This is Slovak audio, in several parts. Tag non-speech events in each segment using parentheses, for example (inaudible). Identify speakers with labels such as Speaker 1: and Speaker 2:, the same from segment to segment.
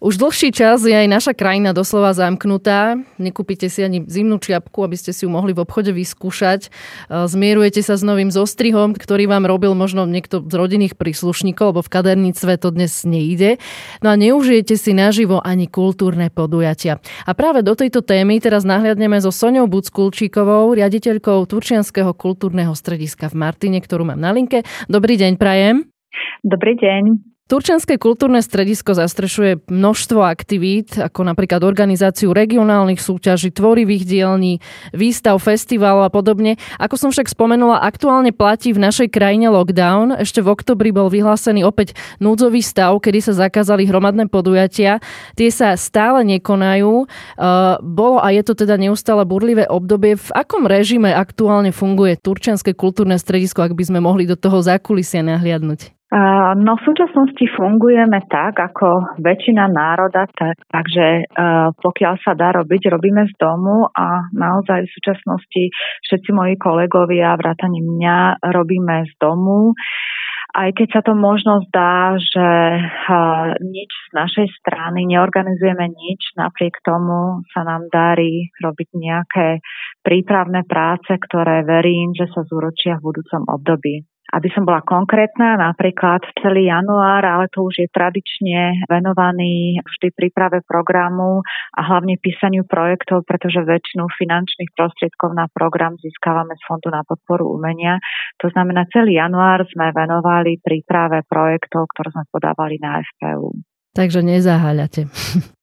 Speaker 1: Už dlhší čas je aj naša krajina doslova zamknutá. Nekúpite si ani zimnú čiapku, aby ste si ju mohli v obchode vyskúšať. E, zmierujete sa s novým zostrihom, ktorý vám robil možno niekto z rodinných príslušníkov, lebo v kaderníctve to dnes nejde. No a neužijete si naživo ani kultúrne podujatia. A práve do tejto témy teraz nahliadneme so Soňou Buckulčíkovou, riaditeľkou Turčianského kultúrneho strediska v Martine, ktorú mám na linke. Dobrý deň, Prajem.
Speaker 2: Dobrý deň.
Speaker 1: Turčianske kultúrne stredisko zastrešuje množstvo aktivít, ako napríklad organizáciu regionálnych súťaží, tvorivých dielní, výstav, festival a podobne. Ako som však spomenula, aktuálne platí v našej krajine lockdown. Ešte v oktobri bol vyhlásený opäť núdzový stav, kedy sa zakázali hromadné podujatia. Tie sa stále nekonajú. Uh, bolo a je to teda neustále burlivé obdobie. V akom režime aktuálne funguje Turčianske kultúrne stredisko, ak by sme mohli do toho zákulisia nahliadnúť?
Speaker 2: No v súčasnosti fungujeme tak, ako väčšina národa, tak, takže pokiaľ sa dá robiť, robíme z domu a naozaj v súčasnosti všetci moji kolegovia, vrátane mňa, robíme z domu. Aj keď sa to možno zdá, že nič z našej strany, neorganizujeme nič, napriek tomu sa nám darí robiť nejaké prípravné práce, ktoré verím, že sa zúročia v budúcom období. Aby som bola konkrétna, napríklad celý január, ale to už je tradične venovaný vždy príprave programu a hlavne písaniu projektov, pretože väčšinu finančných prostriedkov na program získavame z Fondu na podporu umenia. To znamená, celý január sme venovali príprave projektov, ktoré sme podávali na FPU.
Speaker 1: Takže nezaháľate.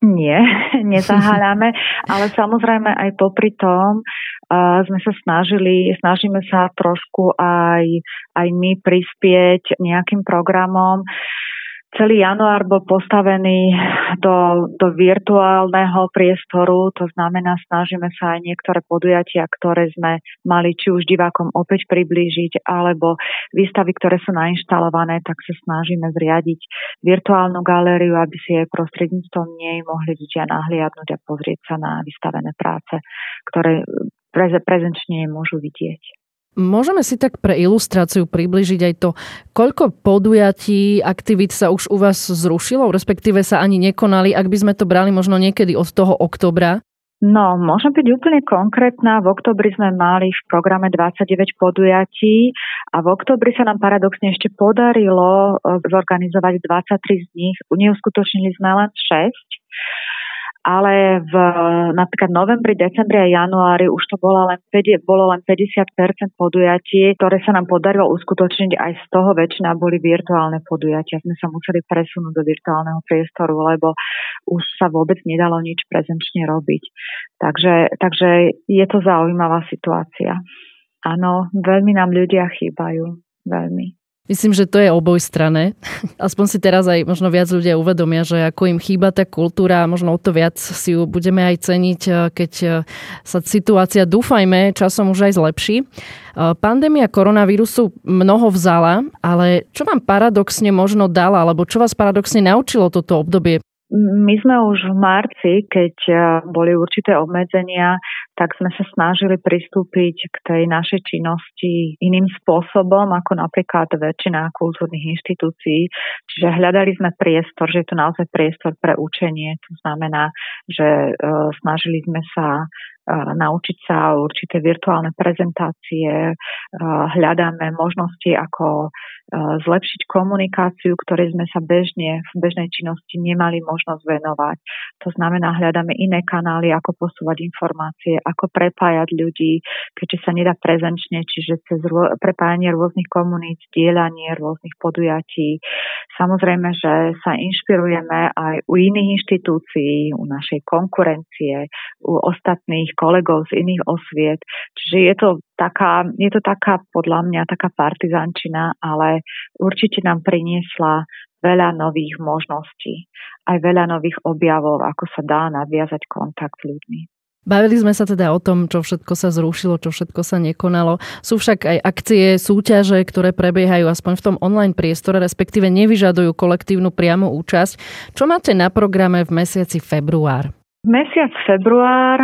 Speaker 2: Nie, (laughs) nezaháľame, ale samozrejme aj popri tom uh, sme sa snažili, snažíme sa trošku aj, aj my prispieť nejakým programom. Celý január bol postavený do, do virtuálneho priestoru, to znamená, snažíme sa aj niektoré podujatia, ktoré sme mali či už divákom opäť priblížiť, alebo výstavy, ktoré sú nainštalované, tak sa snažíme zriadiť virtuálnu galériu, aby si aj prostredníctvom nej mohli ľudia nahliadnúť a pozrieť sa na vystavené práce, ktoré prezenčne môžu vidieť.
Speaker 1: Môžeme si tak pre ilustráciu približiť aj to, koľko podujatí, aktivít sa už u vás zrušilo, respektíve sa ani nekonali, ak by sme to brali možno niekedy od toho oktobra?
Speaker 2: No, môžem byť úplne konkrétna. V oktobri sme mali v programe 29 podujatí a v oktobri sa nám paradoxne ešte podarilo eh, zorganizovať 23 z nich. Neuskutočnili sme len 6 ale v napríklad novembri, decembri a januári už to bolo len, 5, bolo len 50% podujatí, ktoré sa nám podarilo uskutočniť. Aj z toho väčšina boli virtuálne podujatia. Sme sa museli presunúť do virtuálneho priestoru, lebo už sa vôbec nedalo nič prezenčne robiť. Takže, takže je to zaujímavá situácia. Áno, veľmi nám ľudia chýbajú. Veľmi.
Speaker 1: Myslím, že to je oboj strane. (laughs) Aspoň si teraz aj možno viac ľudia uvedomia, že ako im chýba tá kultúra možno o to viac si ju budeme aj ceniť, eh, keď eh, sa situácia, dúfajme, časom už aj zlepší. Eh, pandémia koronavírusu mnoho vzala, ale čo vám paradoxne možno dala, alebo čo vás paradoxne naučilo toto obdobie
Speaker 2: my sme už v marci, keď boli určité obmedzenia, tak sme sa snažili pristúpiť k tej našej činnosti iným spôsobom, ako napríklad väčšina kultúrnych inštitúcií. Čiže hľadali sme priestor, že je to naozaj priestor pre učenie. To znamená, že e, snažili sme sa naučiť sa určité virtuálne prezentácie, hľadáme možnosti, ako zlepšiť komunikáciu, ktoré sme sa bežne v bežnej činnosti nemali možnosť venovať. To znamená, hľadáme iné kanály, ako posúvať informácie, ako prepájať ľudí, keďže sa nedá prezenčne, čiže cez prepájanie rôznych komunít, dielanie rôznych podujatí. Samozrejme, že sa inšpirujeme aj u iných inštitúcií, u našej konkurencie, u ostatných kolegov z iných osviet. Čiže je to taká, je to taká podľa mňa taká partizančina, ale určite nám priniesla veľa nových možností, aj veľa nových objavov, ako sa dá nadviazať kontakt s ľuďmi.
Speaker 1: Bavili sme sa teda o tom, čo všetko sa zrušilo, čo všetko sa nekonalo. Sú však aj akcie, súťaže, ktoré prebiehajú aspoň v tom online priestore, respektíve nevyžadujú kolektívnu priamu účasť. Čo máte na programe v mesiaci február?
Speaker 2: Mesiac február,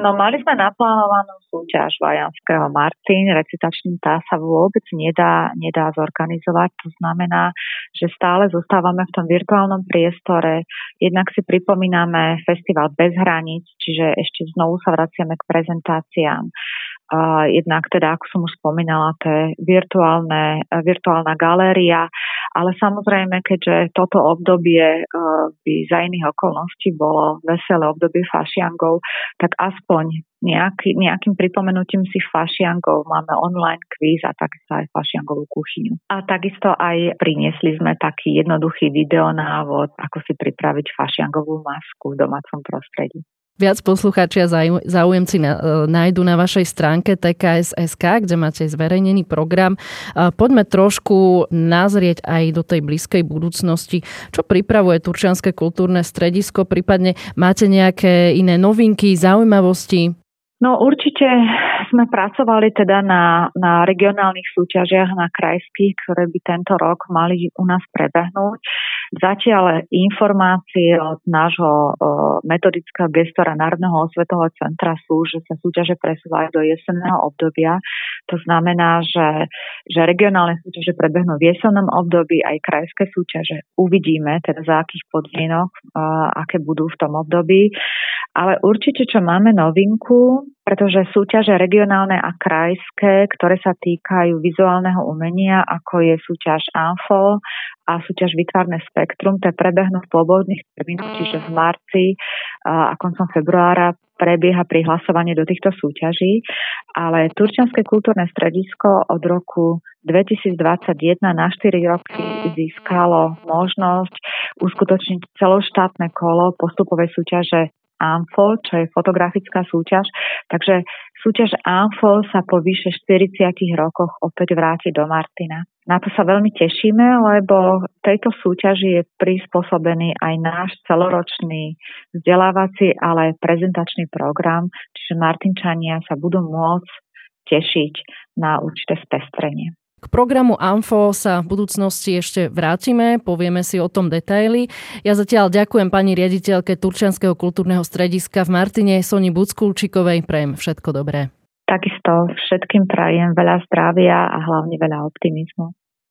Speaker 2: no mali sme naplánovanú súťaž Vajanského Martin, recitačný tá sa vôbec nedá, nedá zorganizovať. To znamená, že stále zostávame v tom virtuálnom priestore. Jednak si pripomíname festival bez hraníc, čiže ešte znovu sa vraciame k prezentáciám. Jednak teda, ako som už spomínala, to je virtuálne, virtuálna galéria, ale samozrejme, keďže toto obdobie uh, by za iných okolností bolo veselé obdobie fašiangov, tak aspoň nejaký, nejakým pripomenutím si fašiangov máme online quiz a takisto aj fašiangovú kuchyňu. A takisto aj priniesli sme taký jednoduchý videonávod, ako si pripraviť fašiangovú masku v domácom prostredí.
Speaker 1: Viac poslucháči a záujemci e, nájdu na vašej stránke TKS.sk, kde máte zverejnený program. Poďme trošku nazrieť aj do tej blízkej budúcnosti. Čo pripravuje Turčianske kultúrne stredisko? Prípadne máte nejaké iné novinky, zaujímavosti?
Speaker 2: No určite sme pracovali teda na, na regionálnych súťažiach, na krajských, ktoré by tento rok mali u nás prebehnúť. Zatiaľ informácie od nášho metodického gestora Národného osvetového centra sú, že sa súťaže presúvajú do jesenného obdobia. To znamená, že, že regionálne súťaže prebehnú v jesennom období, aj krajské súťaže uvidíme, teda za akých podmienok, aké budú v tom období. Ale určite, čo máme novinku, pretože súťaže regionálne a krajské, ktoré sa týkajú vizuálneho umenia, ako je súťaž ANFO a súťaž Vytvárne spektrum, to prebehnú v pôvodných termínoch, čiže v marci a koncom februára prebieha prihlasovanie do týchto súťaží, ale Turčianske kultúrne stredisko od roku 2021 na 4 roky získalo možnosť uskutočniť celoštátne kolo postupovej súťaže ANFO, čo je fotografická súťaž. Takže súťaž ANFO sa po vyše 40 rokoch opäť vráti do Martina. Na to sa veľmi tešíme, lebo tejto súťaži je prispôsobený aj náš celoročný vzdelávací, ale aj prezentačný program, čiže Martinčania sa budú môcť tešiť na určité spestrenie.
Speaker 1: K programu AMFO sa v budúcnosti ešte vrátime, povieme si o tom detaily. Ja zatiaľ ďakujem pani riaditeľke Turčianského kultúrneho strediska v Martine Soni Buckulčikovej. Prajem všetko dobré.
Speaker 2: Takisto všetkým prajem veľa zdravia a hlavne veľa optimizmu.